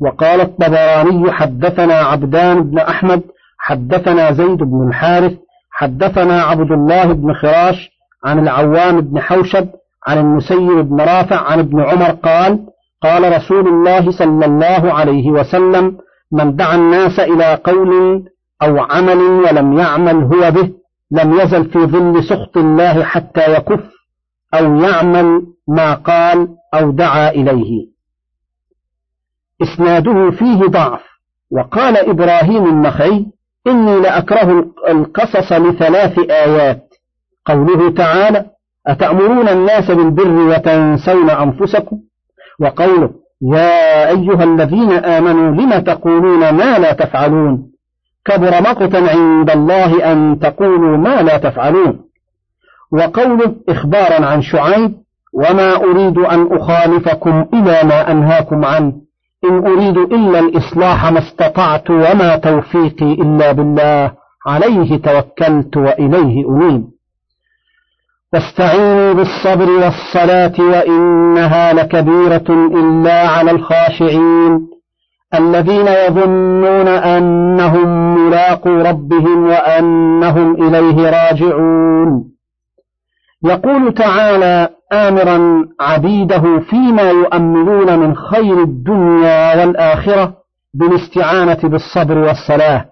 وقال الطبراني حدثنا عبدان بن أحمد حدثنا زيد بن الحارث حدثنا عبد الله بن خراش عن العوام بن حوشب عن المسيب بن رافع عن ابن عمر قال قال رسول الله صلى الله عليه وسلم من دعا الناس إلى قول أو عمل ولم يعمل هو به لم يزل في ظل سخط الله حتى يكف أو يعمل ما قال أو دعا إليه. إسناده فيه ضعف. وقال إبراهيم النخعي إني لأكره القصص لثلاث آيات. قوله تعالى أتأمرون الناس بالبر وتنسون أنفسكم؟ وقوله يا أيها الذين آمنوا لم تقولون ما لا تفعلون؟ كبر مقتا عند الله أن تقولوا ما لا تفعلون. وقوله إخبارا عن شعيب وما أريد أن أخالفكم إلى ما أنهاكم عنه. إن أريد إلا الإصلاح ما استطعت وما توفيقي إلا بالله عليه توكلت وإليه أنيب. واستعينوا بالصبر والصلاة وإنها لكبيرة إلا على الخاشعين الذين يظنون أنهم ملاقوا ربهم وأنهم إليه راجعون. يقول تعالى آمرا عبيده فيما يؤملون من خير الدنيا والآخرة بالاستعانة بالصبر والصلاة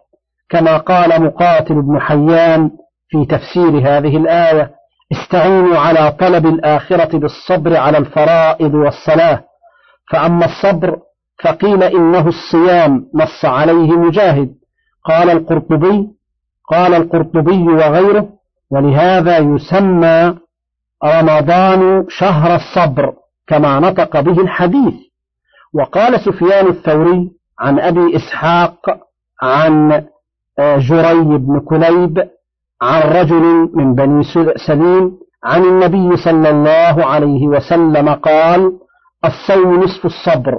كما قال مقاتل بن حيان في تفسير هذه الآية استعينوا على طلب الآخرة بالصبر على الفرائض والصلاة فأما الصبر فقيل إنه الصيام نص عليه مجاهد. قال القرطبي قال القرطبي وغيره ولهذا يسمى رمضان شهر الصبر كما نطق به الحديث. وقال سفيان الثوري عن أبي إسحاق عن جري بن كليب عن رجل من بني سليم عن النبي صلى الله عليه وسلم قال الصوم نصف الصبر.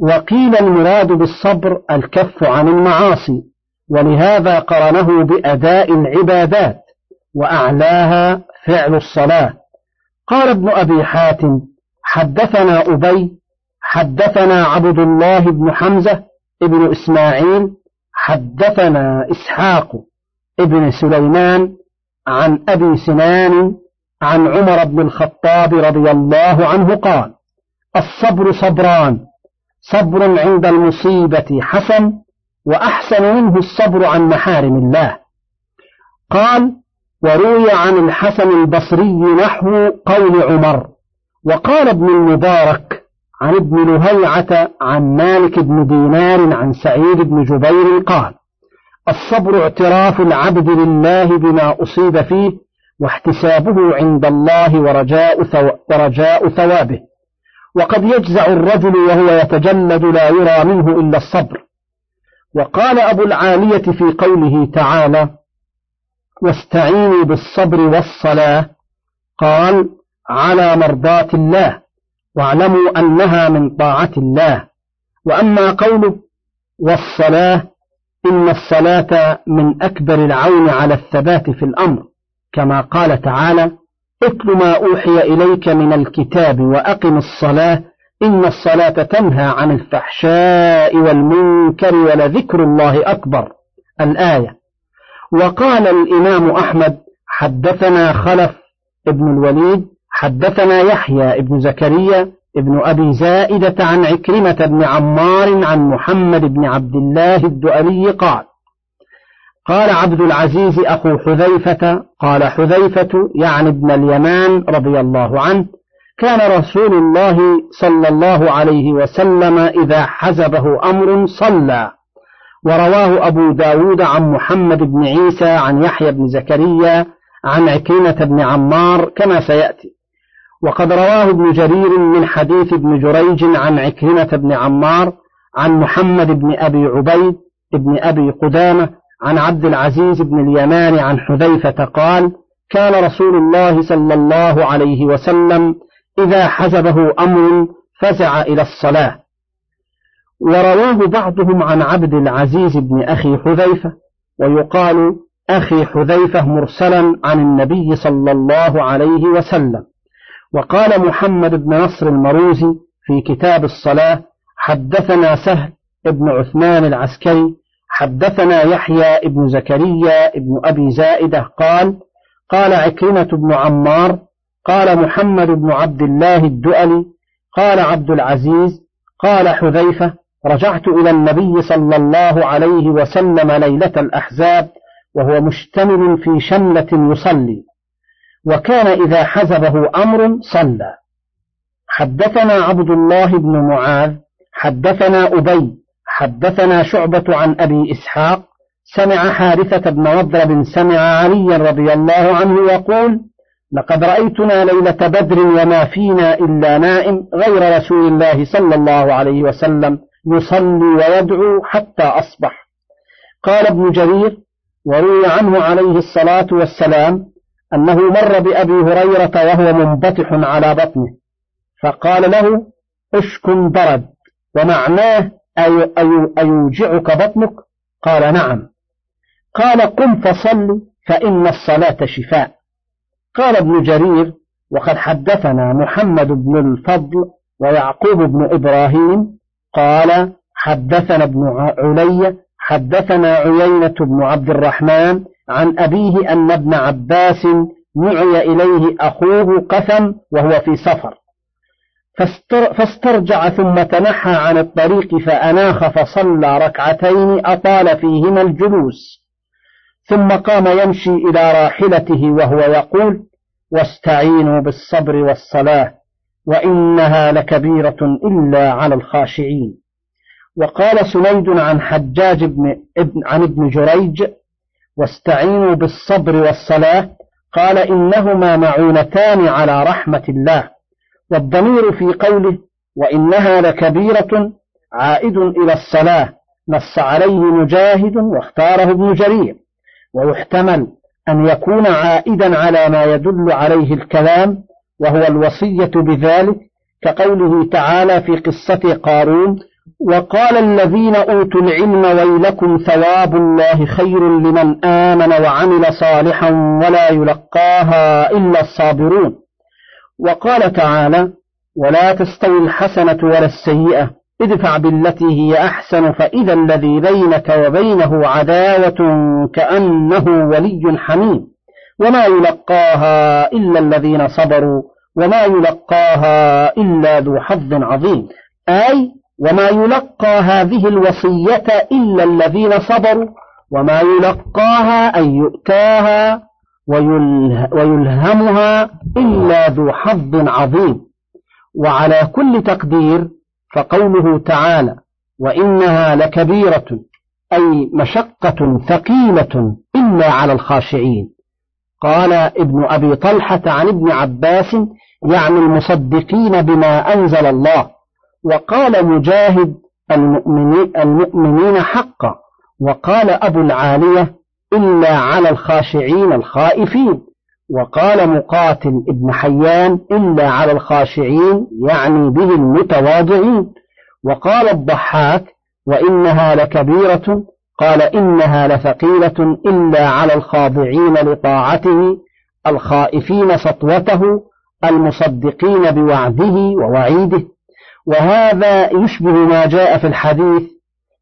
وقيل المراد بالصبر الكف عن المعاصي ولهذا قرنه بأداء العبادات. وأعلاها فعل الصلاة. قال ابن أبي حاتم حدثنا أبي حدثنا عبد الله بن حمزة ابن إسماعيل حدثنا إسحاق ابن سليمان عن أبي سنان عن عمر بن الخطاب رضي الله عنه قال الصبر صبران صبر عند المصيبة حسن وأحسن منه الصبر عن محارم الله. قال وروي عن الحسن البصري نحو قول عمر وقال ابن المبارك عن ابن لهيعة عن مالك بن دينار عن سعيد بن جبير قال الصبر اعتراف العبد لله بما أصيب فيه واحتسابه عند الله ورجاء, ثو ورجاء ثوابه. وقد يجزع الرجل وهو يتجلد لا يرى منه إلا الصبر. وقال أبو العالية في قوله تعالى واستعينوا بالصبر والصلاة. قال على مرضاة الله واعلموا أنها من طاعة الله. وأما قوله والصلاة إن الصلاة من أكبر العون على الثبات في الأمر. كما قال تعالى اتل ما أوحي إليك من الكتاب وأقم الصلاة إن الصلاة تنهى عن الفحشاء والمنكر ولذكر الله أكبر. الآية وقال الإمام أحمد حدثنا خلف ابن الوليد حدثنا يحيى ابن زكريا ابن أبي زائدة عن عكرمة بن عمار عن محمد بن عبد الله الدؤلي قال قال عبد العزيز أخو حذيفة قال حذيفة يعني ابن اليمان رضي الله عنه كان رسول الله صلى الله عليه وسلم إذا حزبه أمر صلى. ورواه أبو داود عن محمد بن عيسى عن يحيى بن زكريا عن عكيمة بن عمار كما سيأتي. وقد رواه ابن جرير من حديث ابن جريج عن عكرمة بن عمار عن محمد بن أبي عبيد بن أبي قدامة عن عبد العزيز بن اليمان عن حذيفة قال كان رسول الله صلى الله عليه وسلم إذا حزبه أمر فزع إلى الصلاة. ورواه بعضهم عن عبد العزيز بن أخي حذيفة ويقال أخي حذيفة مرسلا عن النبي صلى الله عليه وسلم. وقال محمد بن نصر المروزي في كتاب الصلاة حدثنا سهل ابن عثمان العسكري حدثنا يحيى ابن زكريا ابن أبي زائدة قال قال عكرمة بن عمار قال محمد بن عبد الله الدؤلي قال عبد العزيز قال حذيفة رجعت إلى النبي صلى الله عليه وسلم ليلة الأحزاب وهو مشتمل في شملة يصلي وكان إذا حزبه أمر صلى. حدثنا عبد الله بن معاذ حدثنا أبي حدثنا شعبة عن أبي إسحاق سمع حارثة بن وضرب سمع عليا رضي الله عنه يقول لقد رأيتنا ليلة بدر وما فينا إلا نائم غير رسول الله صلى الله عليه وسلم يصلي ويدعو حتى أصبح. قال ابن جرير وروي عنه عليه الصلاة والسلام أنه مر بأبي هريرة وهو منبطح على بطنه فقال له أشكن برد ومعناه أي أيوجعك بطنك؟ قال نعم قال قم فصل فإن الصلاة شفاء قال ابن جرير وقد حدثنا محمد بن الفضل ويعقوب بن إبراهيم قال حدثنا ابن علي حدثنا عيينة بن عبد الرحمن عن أبيه أن ابن عباس نعي إليه أخوه قثم وهو في سفر. فاسترجع ثم تنحى عن الطريق فأناخ فصلى ركعتين أطال فيهما الجلوس. ثم قام يمشي إلى راحلته وهو يقول واستعينوا بالصبر والصلاة. وإنها لكبيرة إلا على الخاشعين. وقال سنيد عن حجاج بن ابن عن ابن جريج واستعينوا بالصبر والصلاة قال إنهما معونتان على رحمة الله. والضمير في قوله وإنها لكبيرة عائد إلى الصلاة نص عليه مجاهد واختاره ابن جرير. ويحتمل أن يكون عائدا على ما يدل عليه الكلام وهو الوصية بذلك كقوله تعالى في قصة قارون وقال الذين أوتوا العلم ويلكم ثواب الله خير لمن آمن وعمل صالحا ولا يلقاها إلا الصابرون. وقال تعالى ولا تستوي الحسنة ولا السيئة ادفع بالتي هي أحسن فإذا الذي بينك وبينه عداوة كأنه ولي حميم. وما يلقاها إلا الذين صبروا وما يلقاها إلا ذو حظ عظيم. أي وما يلقى هذه الوصية إلا الذين صبروا وما يلقاها أي يؤتاها ويلهمها إلا ذو حظ عظيم. وعلى كل تقدير فقوله تعالى وإنها لكبيرة أي مشقة ثقيلة إلا على الخاشعين. قال ابن أبي طلحة عن ابن عباس يعني المصدقين بما أنزل الله وقال مجاهد المؤمنين, حقا وقال أبو العالية إلا على الخاشعين الخائفين وقال مقاتل ابن حيان إلا على الخاشعين يعني به المتواضعين وقال الضحاك وإنها لكبيرة قال إنها لثقيلة إلا على الخاضعين لطاعته الخائفين سطوته المصدقين بوعده ووعيده. وهذا يشبه ما جاء في الحديث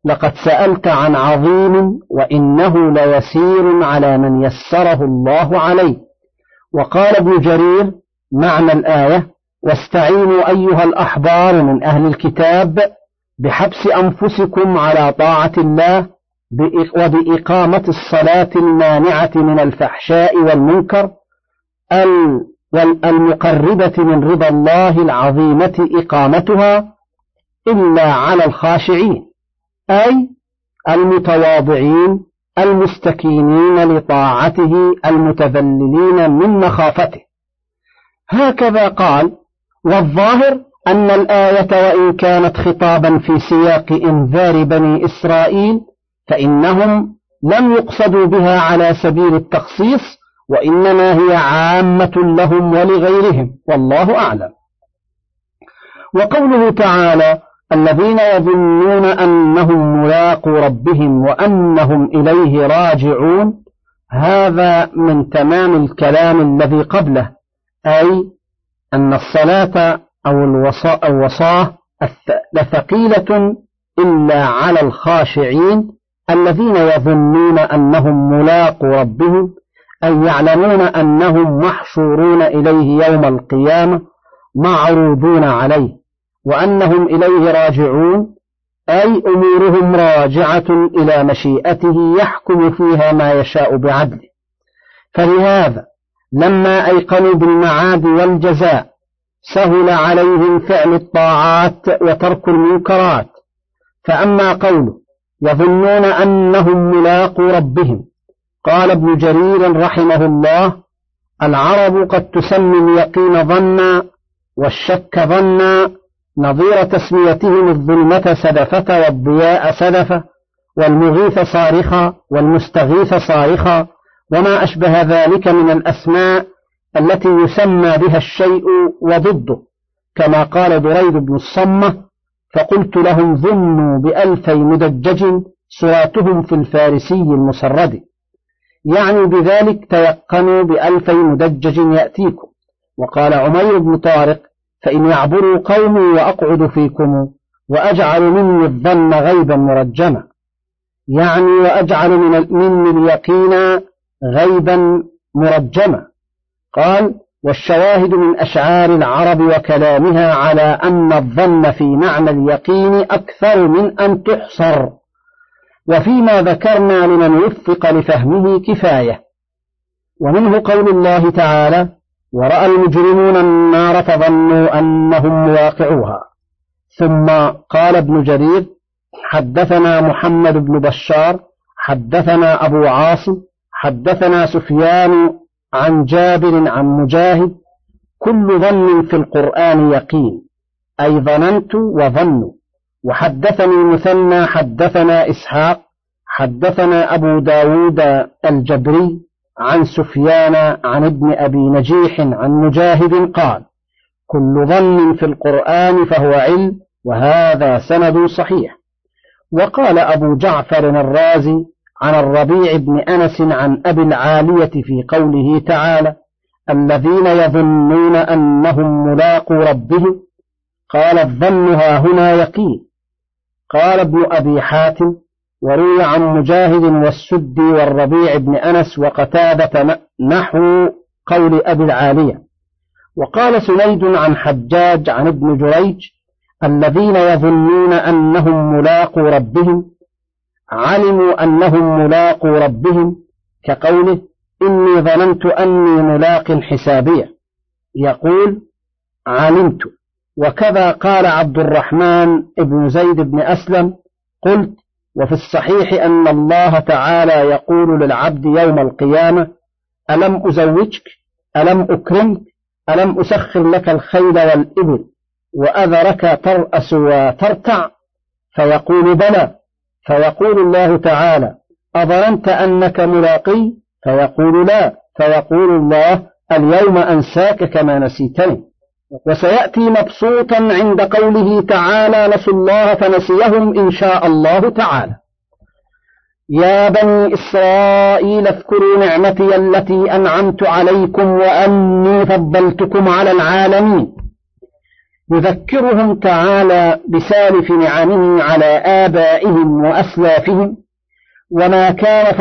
لقد سألت عن عظيم وإنه ليسير على من يسره الله عليه. وقال ابن جرير معنى الآية واستعينوا أيها الأحبار من أهل الكتاب بحبس أنفسكم على طاعة الله وبإقامة الصلاة المانعة من الفحشاء والمنكر المقربة من رضا الله العظيمة إقامتها إلا على الخاشعين أي المتواضعين المستكينين لطاعته المتذللين من مخافته. هكذا قال والظاهر أن الآية وإن كانت خطابا في سياق إنذار بني إسرائيل فإنهم لم يقصدوا بها على سبيل التخصيص وإنما هي عامة لهم ولغيرهم والله أعلم. وقوله تعالى الذين يظنون أنهم ملاقوا ربهم وأنهم إليه راجعون هذا من تمام الكلام الذي قبله أي أن الصلاة أو الوصاة لثقيلة إلا على الخاشعين الذين يظنون أنهم ملاقوا ربهم أي يعلمون أنهم محشورون إليه يوم القيامة معروضون عليه وأنهم إليه راجعون أي أمورهم راجعة إلى مشيئته يحكم فيها ما يشاء بعدله. فلهذا لما أيقنوا بالمعاد والجزاء سهل عليهم فعل الطاعات وترك المنكرات. فأما قوله يظنون أنهم ملاقوا ربهم. قال ابن جرير رحمه الله العرب قد تسمي اليقين ظنا والشك ظنا نظير تسميتهم الظلمة سدفة والضياء سدفة والمغيث صارخا والمستغيث صارخا وما أشبه ذلك من الأسماء التي يسمى بها الشيء وضده كما قال دريد بن الصمة فقلت لهم ظنوا بألفي مدجج صوراتهم في الفارسي المسرد. يعني بذلك تيقنوا بألفي مدجج يأتيكم. وقال عمير بن طارق فإن يعبروا قومي وأقعد فيكم وأجعل مني الظن غيبا مرجما. يعني وأجعل من مني اليقين غيبا مرجما. قال والشواهد من أشعار العرب وكلامها على أن الظن في معنى اليقين أكثر من أن تحصر. وفيما ذكرنا لمن وفق لفهمه كفاية. ومنه قول الله تعالى ورأى المجرمون النار فظنوا أنهم واقعوها ثم قال ابن جرير حدثنا محمد بن بشار حدثنا أبو عاصم حدثنا سفيان عن جابر عن مجاهد كل ظن في القرآن يقين. أي ظننت وظنوا وحدثني المثنى حدثنا إسحاق حدثنا أبو داود الجبري عن سفيان عن ابن أبي نجيح عن مجاهد قال كل ظن في القرآن فهو علم وهذا سند صحيح. وقال أبو جعفر الرازي عن الربيع بن أنس عن أبي العالية في قوله تعالى الذين يظنون أنهم ملاقوا ربهم. قال الظن ها هنا يقين. قال ابن أبي حاتم وروي عن مجاهد والسدي والربيع بن أنس وقتادة نحو قول أبي العالية. وقال سنيد عن حجاج عن ابن جريج الذين يظنون أنهم ملاقوا ربهم علموا أنهم ملاقوا ربهم كقوله إني ظننت أني ملاق حسابية. يقول علمت. وكذا قال عبد الرحمن بن زيد بن أسلم قلت وفي الصحيح أن الله تعالى يقول للعبد يوم القيامة ألم أزوجك؟ ألم أكرمك؟ ألم أسخر لك الخيل والإبل وأذرك ترأس وترتع؟ فيقول بلى. فيقول الله تعالى أظننت أنك ملاقي؟ فيقول لا. فيقول الله اليوم أنساك كما نسيتني. وسيأتي مبسوطا عند قوله تعالى نسوا الله فنسيهم إن شاء الله تعالى. يا بني إسرائيل اذكروا نعمتي التي أنعمت عليكم وأني فضلتكم على العالمين. يذكرهم تعالى بسالف نعمه على آبائهم وأسلافهم وما كان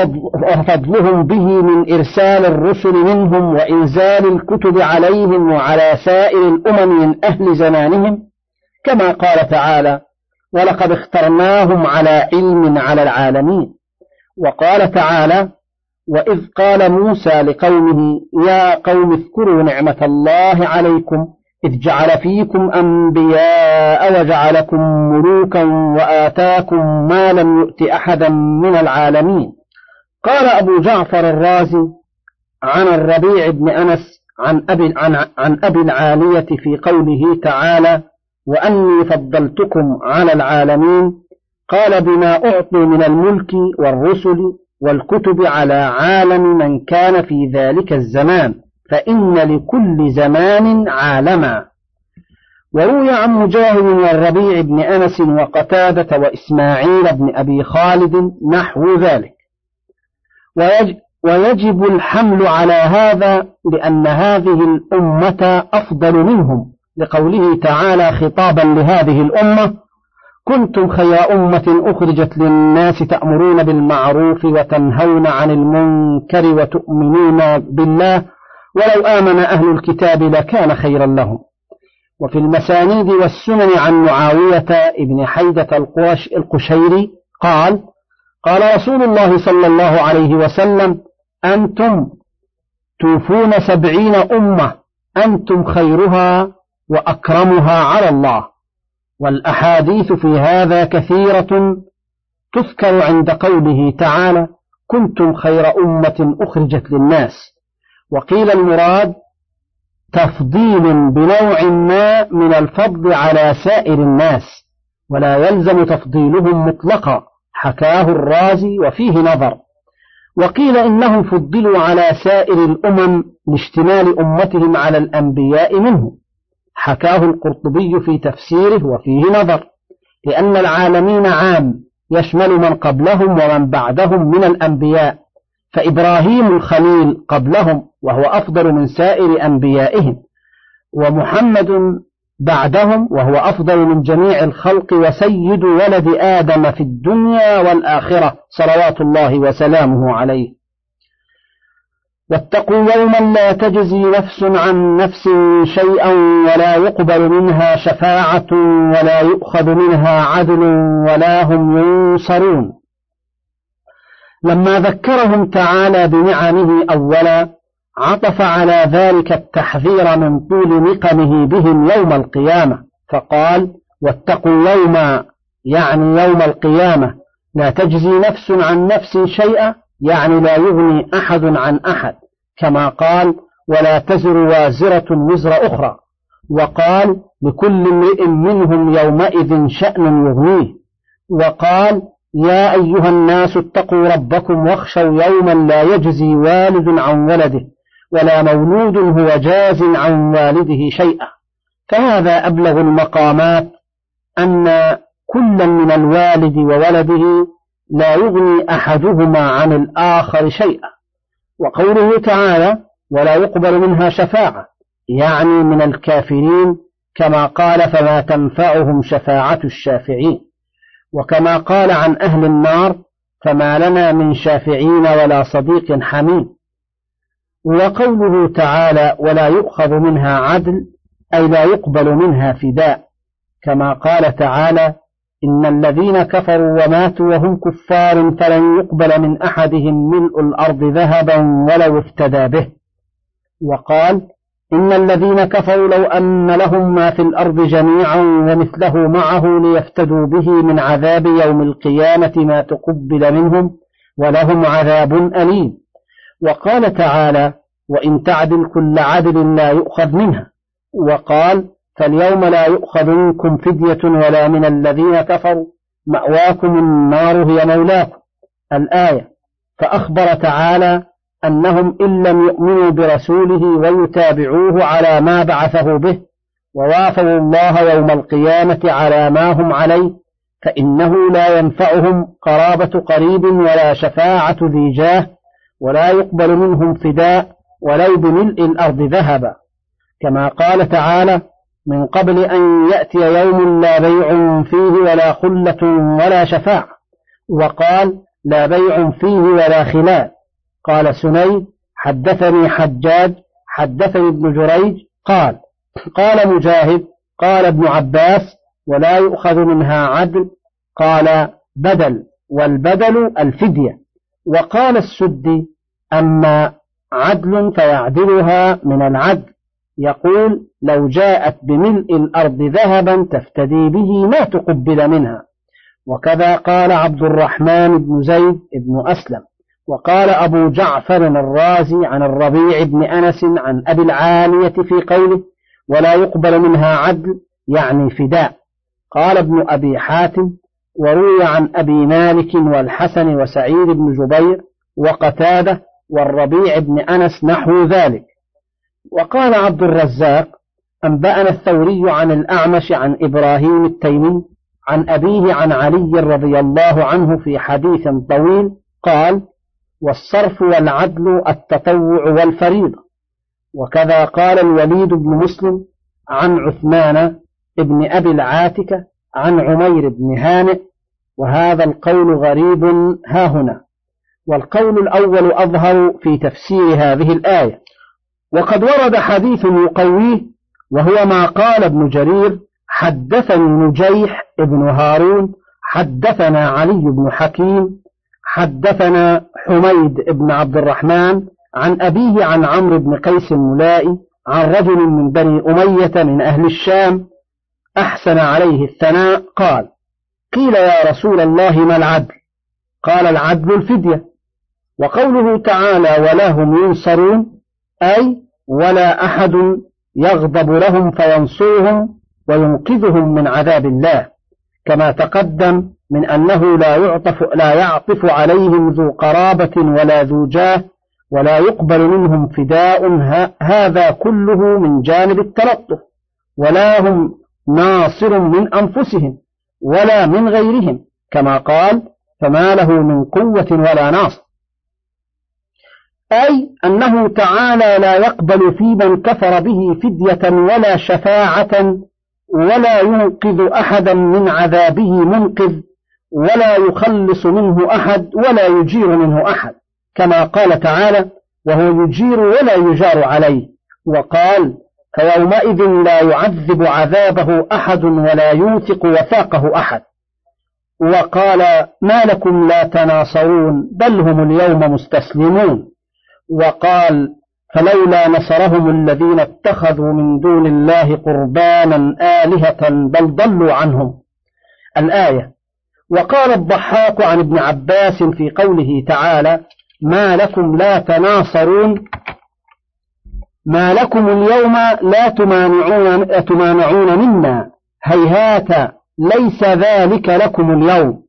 فضلهم به من إرسال الرسل منهم وإنزال الكتب عليهم وعلى سائر الأمم من أهل زمانهم كما قال تعالى ولقد اخترناهم على علم على العالمين وقال تعالى وإذ قال موسى لقومه يا قوم اذكروا نعمة الله عليكم إذ جعل فيكم أنبياء وجعلكم ملوكا وآتاكم ما لم يؤت أحدا من العالمين. قال أبو جعفر الرازي عن الربيع بن أنس عن أبي, عن, عن أبي العالية في قوله تعالى وأني فضلتكم على العالمين قال بما أعطوا من الملك والرسل والكتب على عالم من كان في ذلك الزمان فإن لكل زمان عالما. وروي عن مجاهد والربيع بن أنس وقتادة وإسماعيل بن أبي خالد نحو ذلك. ويجب الحمل على هذا لأن هذه الأمة أفضل منهم. لقوله تعالى خطابا لهذه الأمة كنتم خير أمة أخرجت للناس تأمرون بالمعروف وتنهون عن المنكر وتؤمنون بالله ولو آمن أهل الكتاب لكان خيرا لهم. وفي المسانيد والسنن عن معاوية ابن حيدة القشيري قال قال رسول الله صلى الله عليه وسلم أنتم توفون سبعين أمة أنتم خيرها وأكرمها على الله. والأحاديث في هذا كثيرة تذكر عند قوله تعالى كنتم خير أمة أخرجت للناس. وقيل المراد تفضيل بنوع ما من الفضل على سائر الناس ولا يلزم تفضيلهم مطلقا حكاه الرازي وفيه نظر. وقيل إنهم فضلوا على سائر الأمم لاشتمال أمتهم على الأنبياء منهم. حكاه القرطبي في تفسيره وفيه نظر. لأن العالمين عام يشمل من قبلهم ومن بعدهم من الأنبياء. فإبراهيم الخليل قبلهم وهو أفضل من سائر أنبيائهم ومحمد بعدهم وهو أفضل من جميع الخلق وسيد ولد آدم في الدنيا والآخرة صلوات الله وسلامه عليه. واتقوا يوما لا تجزي نفس عن نفس شيئا ولا يقبل منها شفاعة ولا يؤخذ منها عدل ولا هم ينصرون. لما ذكرهم تعالى بنعمه أولا عطف على ذلك التحذير من طول نقمه بهم يوم القيامة فقال واتقوا يوما يعني يوم القيامة لا تجزي نفس عن نفس شيئا يعني لا يغني أحد عن أحد كما قال ولا تزر وازرة وزر أخرى وقال لكل امرئ منهم يومئذ شأن يغنيه وقال يا أيها الناس اتقوا ربكم واخشوا يوما لا يجزي والد عن ولده ولا مولود هو جاز عن والده شيئا. فهذا أبلغ المقامات أن كلا من الوالد وولده لا يغني أحدهما عن الآخر شيئا. وقوله تعالى ولا يقبل منها شفاعة يعني من الكافرين كما قال فما تنفعهم شفاعة الشافعين وكما قال عن أهل النار فما لنا من شافعين ولا صديق حميم. وقوله تعالى ولا يؤخذ منها عدل أي لا يقبل منها فداء كما قال تعالى إن الذين كفروا وماتوا وهم كفار فلن يقبل من أحدهم ملء الأرض ذهبا ولو افتدى به وقال إن الذين كفروا لو أن لهم ما في الأرض جميعا ومثله معه ليفتدوا به من عذاب يوم القيامة ما تقبل منهم ولهم عذاب أليم. وقال تعالى وإن تعدل كل عدل لا يؤخذ منها وقال فاليوم لا يؤخذ منكم فدية ولا من الذين كفروا. مأواكم النار هي مولاكم الآية فأخبر تعالى أنهم إن لم يؤمنوا برسوله ويتابعوه على ما بعثه به ووافوا الله يوم القيامة على ما هم عليه فإنه لا ينفعهم قرابة قريب ولا شفاعة ذي جاه ولا يقبل منهم فداء ولو بملء الأرض ذهبا. كما قال تعالى من قبل أن يأتي يوم لا بيع فيه ولا خلة ولا شفاعة وقال لا بيع فيه ولا خلال قال سنيد حدثني حجاج حدثني ابن جريج قال قال مجاهد قال ابن عباس ولا يؤخذ منها عدل قال بدل والبدل الفدية. وقال السدي أما عدل فيعدلها من العدل. يقول لو جاءت بملء الأرض ذهبا تفتدي به ما تقبل منها. وكذا قال عبد الرحمن بن زيد بن أسلم. وقال أبو جعفر الرازي عن الربيع بن أنس عن أبي العالية في قوله ولا يقبل منها عدل يعني فداء. قال ابن أبي حاتم وروي عن أبي مالك والحسن وسعيد بن جبير وقتادة والربيع بن أنس نحو ذلك. وقال عبد الرزاق أنبأنا الثوري عن الأعمش عن إبراهيم التيمي عن أبيه عن علي رضي الله عنه في حديث طويل قال والصرف والعدل التطوع والفريضة. وكذا قال الوليد بن مسلم عن عثمان ابن أبي العاتكة عن عمير بن هانئ وهذا القول غريب ها هنا. والقول الأول أظهر في تفسير هذه الآية. وقد ورد حديث يقويه وهو ما قال ابن جرير حدثني نجيح ابن هارون حدثنا علي بن حكيم حدثنا حميد بن عبد الرحمن عن أبيه عن عمرو بن قيس الملائي عن رجل من بني أمية من أهل الشام أحسن عليه الثناء قال قيل يا رسول الله ما العدل؟ قال العدل الفدية. وقوله تعالى ولا هم ينصرون أي ولا أحد يغضب لهم فينصرهم وينقذهم من عذاب الله كما تقدم من أنه لا يعطف, لا يعطف عليهم ذو قرابة ولا ذو جاه ولا يقبل منهم فداء هذا كله من جانب التلطف ولا هم ناصر من أنفسهم ولا من غيرهم كما قال فما له من قوة ولا ناصر. أي أنه تعالى لا يقبل في من كفر به فدية ولا شفاعة ولا ينقذ أحدا من عذابه منقذ. ولا يخلص منه أحد ولا يجير منه أحد كما قال تعالى وهو يجير ولا يجار عليه وقال فيومئذ لا يعذب عذابه أحد ولا يوثق وثاقه أحد وقال ما لكم لا تناصرون بل هم اليوم مستسلمون وقال فلولا نصرهم الذين اتخذوا من دون الله قربانا آلهة بل ضلوا عنهم الآية وقال الضحاك عن ابن عباس في قوله تعالى ما لكم لا تناصرون ما لكم اليوم لا تمانعون, تمانعون منا هيهات ليس ذلك لكم اليوم.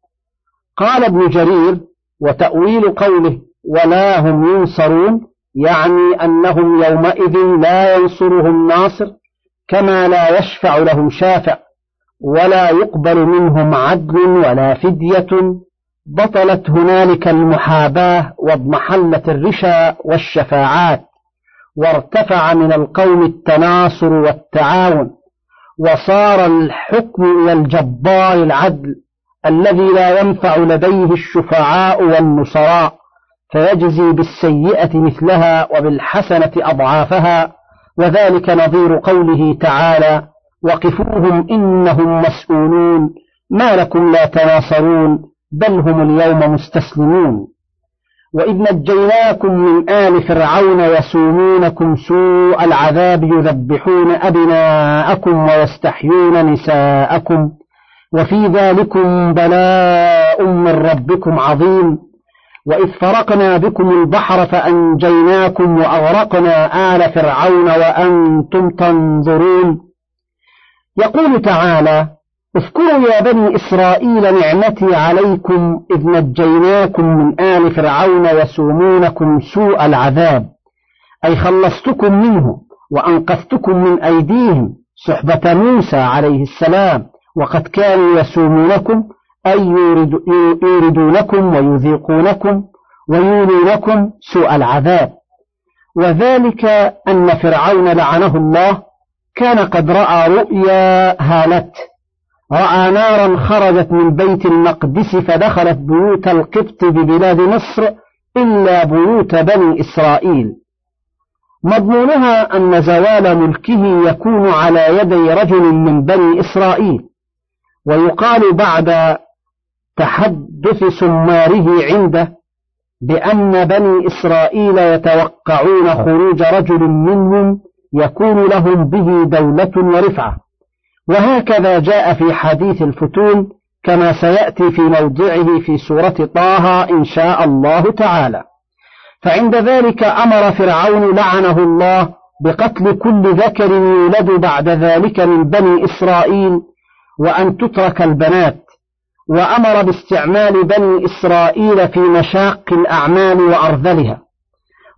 قال ابن جرير وتأويل قوله ولا هم ينصرون يعني أنهم يومئذ لا ينصرهم ناصر كما لا يشفع لهم شافع. ولا يقبل منهم عدل ولا فدية. بطلت هنالك المحاباة واضمحلت الرشا والشفاعات وارتفع من القوم التناصر والتعاون وصار الحكم إلى الجبار العدل الذي لا ينفع لديه الشفعاء والنصراء فيجزي بالسيئة مثلها وبالحسنة أضعافها وذلك نظير قوله تعالى وقفوهم إنهم مسؤولون. ما لكم لا تناصرون بل هم اليوم مستسلمون. وإذ نجيناكم من آل فرعون يسومونكم سوء العذاب يذبحون أبناءكم ويستحيون نساءكم. وفي ذلكم بلاء من ربكم عظيم. وإذ فرقنا بكم البحر فأنجيناكم وأغرقنا آل فرعون وأنتم تنظرون. يقول تعالى اذكروا يا بني إسرائيل نعمتي عليكم إذ نجيناكم من آل فرعون يسومونكم سوء العذاب أي خلصتكم منه وأنقذتكم من أيديهم صحبة موسى عليه السلام وقد كانوا يسومونكم أي يوردونكم ويذيقونكم ويولونكم سوء العذاب. وذلك أن فرعون لعنه الله كان قد رأى رؤيا هالته رأى نارا خرجت من بيت المقدس فدخلت بيوت القبط ببلاد مصر إلا بيوت بني إسرائيل. مضمونها أن زوال ملكه يكون على يدي رجل من بني إسرائيل. ويقال بعد تحدث سماره عنده بأن بني إسرائيل يتوقعون خروج رجل منهم يكون لهم به دولة ورفعة. وهكذا جاء في حديث الفتون كما سيأتي في موضعه في سورة طه إن شاء الله تعالى. فعند ذلك أمر فرعون لعنه الله بقتل كل ذكر يولد بعد ذلك من بني إسرائيل وأن تترك البنات. وأمر باستعمال بني إسرائيل في مشاق الأعمال وأرذلها.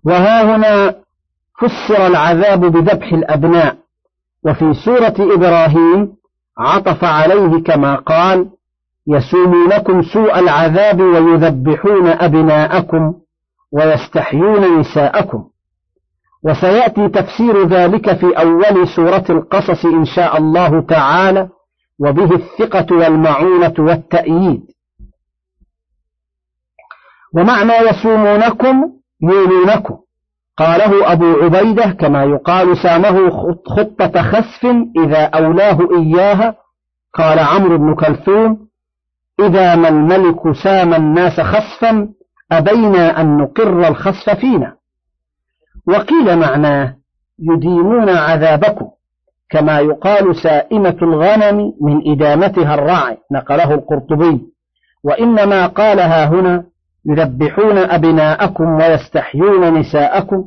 وها هنا فسر العذاب بذبح الأبناء. وفي سورة إبراهيم عطف عليه كما قال يسومونكم سوء العذاب ويذبحون أبناءكم ويستحيون نساءكم. وسيأتي تفسير ذلك في أول سورة القصص إن شاء الله تعالى وبه الثقة والمعونة والتأييد. ومعنى يصومونكم يولونكم. قاله أبو عبيدة كما يقال سامه خطة خسف إذا أولاه إياها. قال عمرو بن كلثوم إذا ما الملك سام الناس خسفا أبينا أن نقر الخسف فينا. وقيل معناه يديمون عذابكم كما يقال سائمة الغنم من إدامتها الرعي نقله القرطبي. وإنما قالها هنا يذبحون أبناءكم ويستحيون نساءكم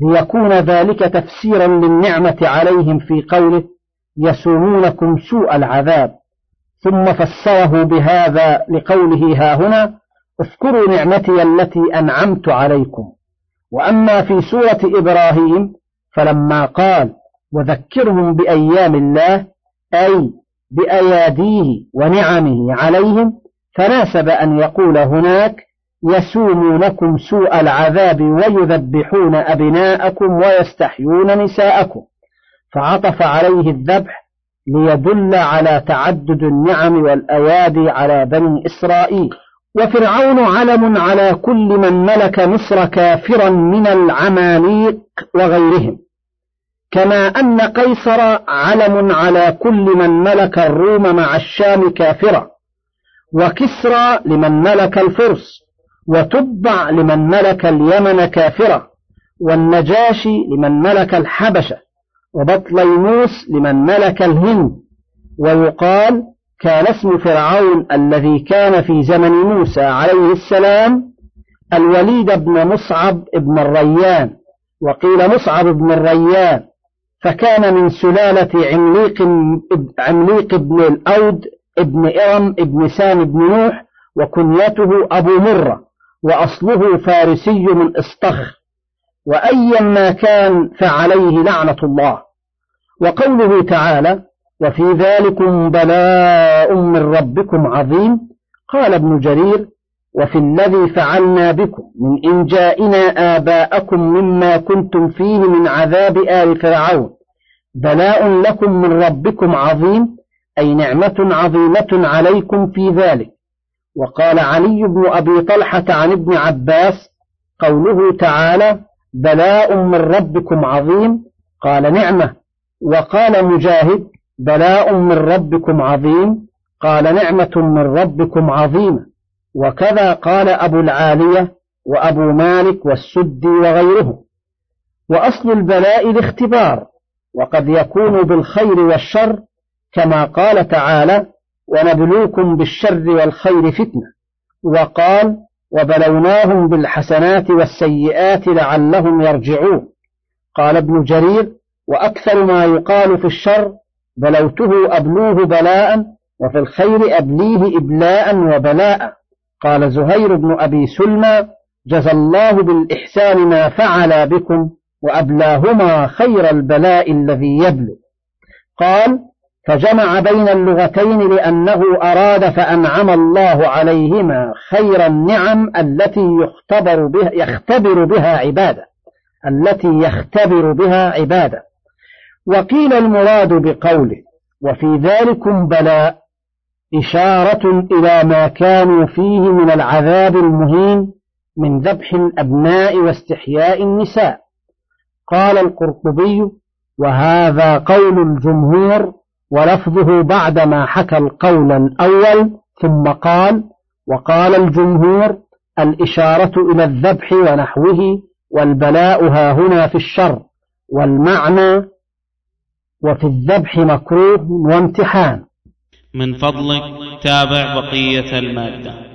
ليكون ذلك تفسيرا للنعمة عليهم في قوله يسومونكم سوء العذاب. ثم فسره بهذا لقوله ها هنا اذكروا نعمتي التي أنعمت عليكم. وأما في سورة إبراهيم فلما قال وذكرهم بأيام الله أي بأياديه ونعمه عليهم فناسب أن يقول هناك يسومونكم سوء العذاب ويذبحون أبناءكم ويستحيون نساءكم. فعطف عليه الذبح ليدل على تعدد النعم والأيادي على بني إسرائيل. وفرعون علم على كل من ملك مصر كافرا من العماليق وغيرهم. كما أن قيصر علم على كل من ملك الروم مع الشام كافرا. وكسرى لمن ملك الفرس. وتبع لمن ملك اليمن كافرا والنجاشي لمن ملك الحبشة وبطليموس لمن ملك الهند ويقال كان اسم فرعون الذي كان في زمن موسى عليه السلام الوليد بن مصعب بن الريان وقيل مصعب بن الريان فكان من سلالة عمليق, عمليق بن الأود ابن إرم ابن سام بن نوح وكنيته أبو مرة. وأصله فارسي من اسطخ وأيا ما كان فعليه لعنة الله. وقوله تعالى وفي ذلكم بلاء من ربكم عظيم قال ابن جرير وفي الذي فعلنا بكم من إنجائنا آباءكم مما كنتم فيه من عذاب آل فرعون. بلاء لكم من ربكم عظيم أي نعمة عظيمة عليكم في ذلك وقال علي بن أبي طلحة عن ابن عباس قوله تعالى بلاء من ربكم عظيم. قال نعمة. وقال مجاهد بلاء من ربكم عظيم. قال نعمة من ربكم عظيمة. وكذا قال أبو العالية وأبو مالك والسدي وغيرهم. وأصل البلاء الاختبار وقد يكون بالخير والشر كما قال تعالى ونبلوكم بالشر والخير فتنة. وقال وبلوناهم بالحسنات والسيئات لعلهم يرجعون. قال ابن جرير وأكثر ما يقال في الشر بلوته أبلوه بلاء وفي الخير أبليه إبلاء وبلاء. قال زهير بن أبي سلمى جزى الله بالإحسان ما فعل بكم وأبلاهما خير البلاء الذي يبلو. قال فجمع بين اللغتين لأنه أراد فأنعم الله عليهما خير النعم التي يختبر بها, يختبر بها عبادة. التي يختبر بها عبادة. وقيل المراد بقوله وفي ذلكم بلاء إشارة إلى ما كانوا فيه من العذاب المهين من ذبح الأبناء واستحياء النساء. قال القرطبي وهذا قول الجمهور ولفظه بعدما حكى القول الأول ثم قال وقال الجمهور الإشارة إلى الذبح ونحوه والبلاء ها هنا في الشر والمعنى وفي الذبح مكروه وامتحان. من فضلك تابع بقية المادة.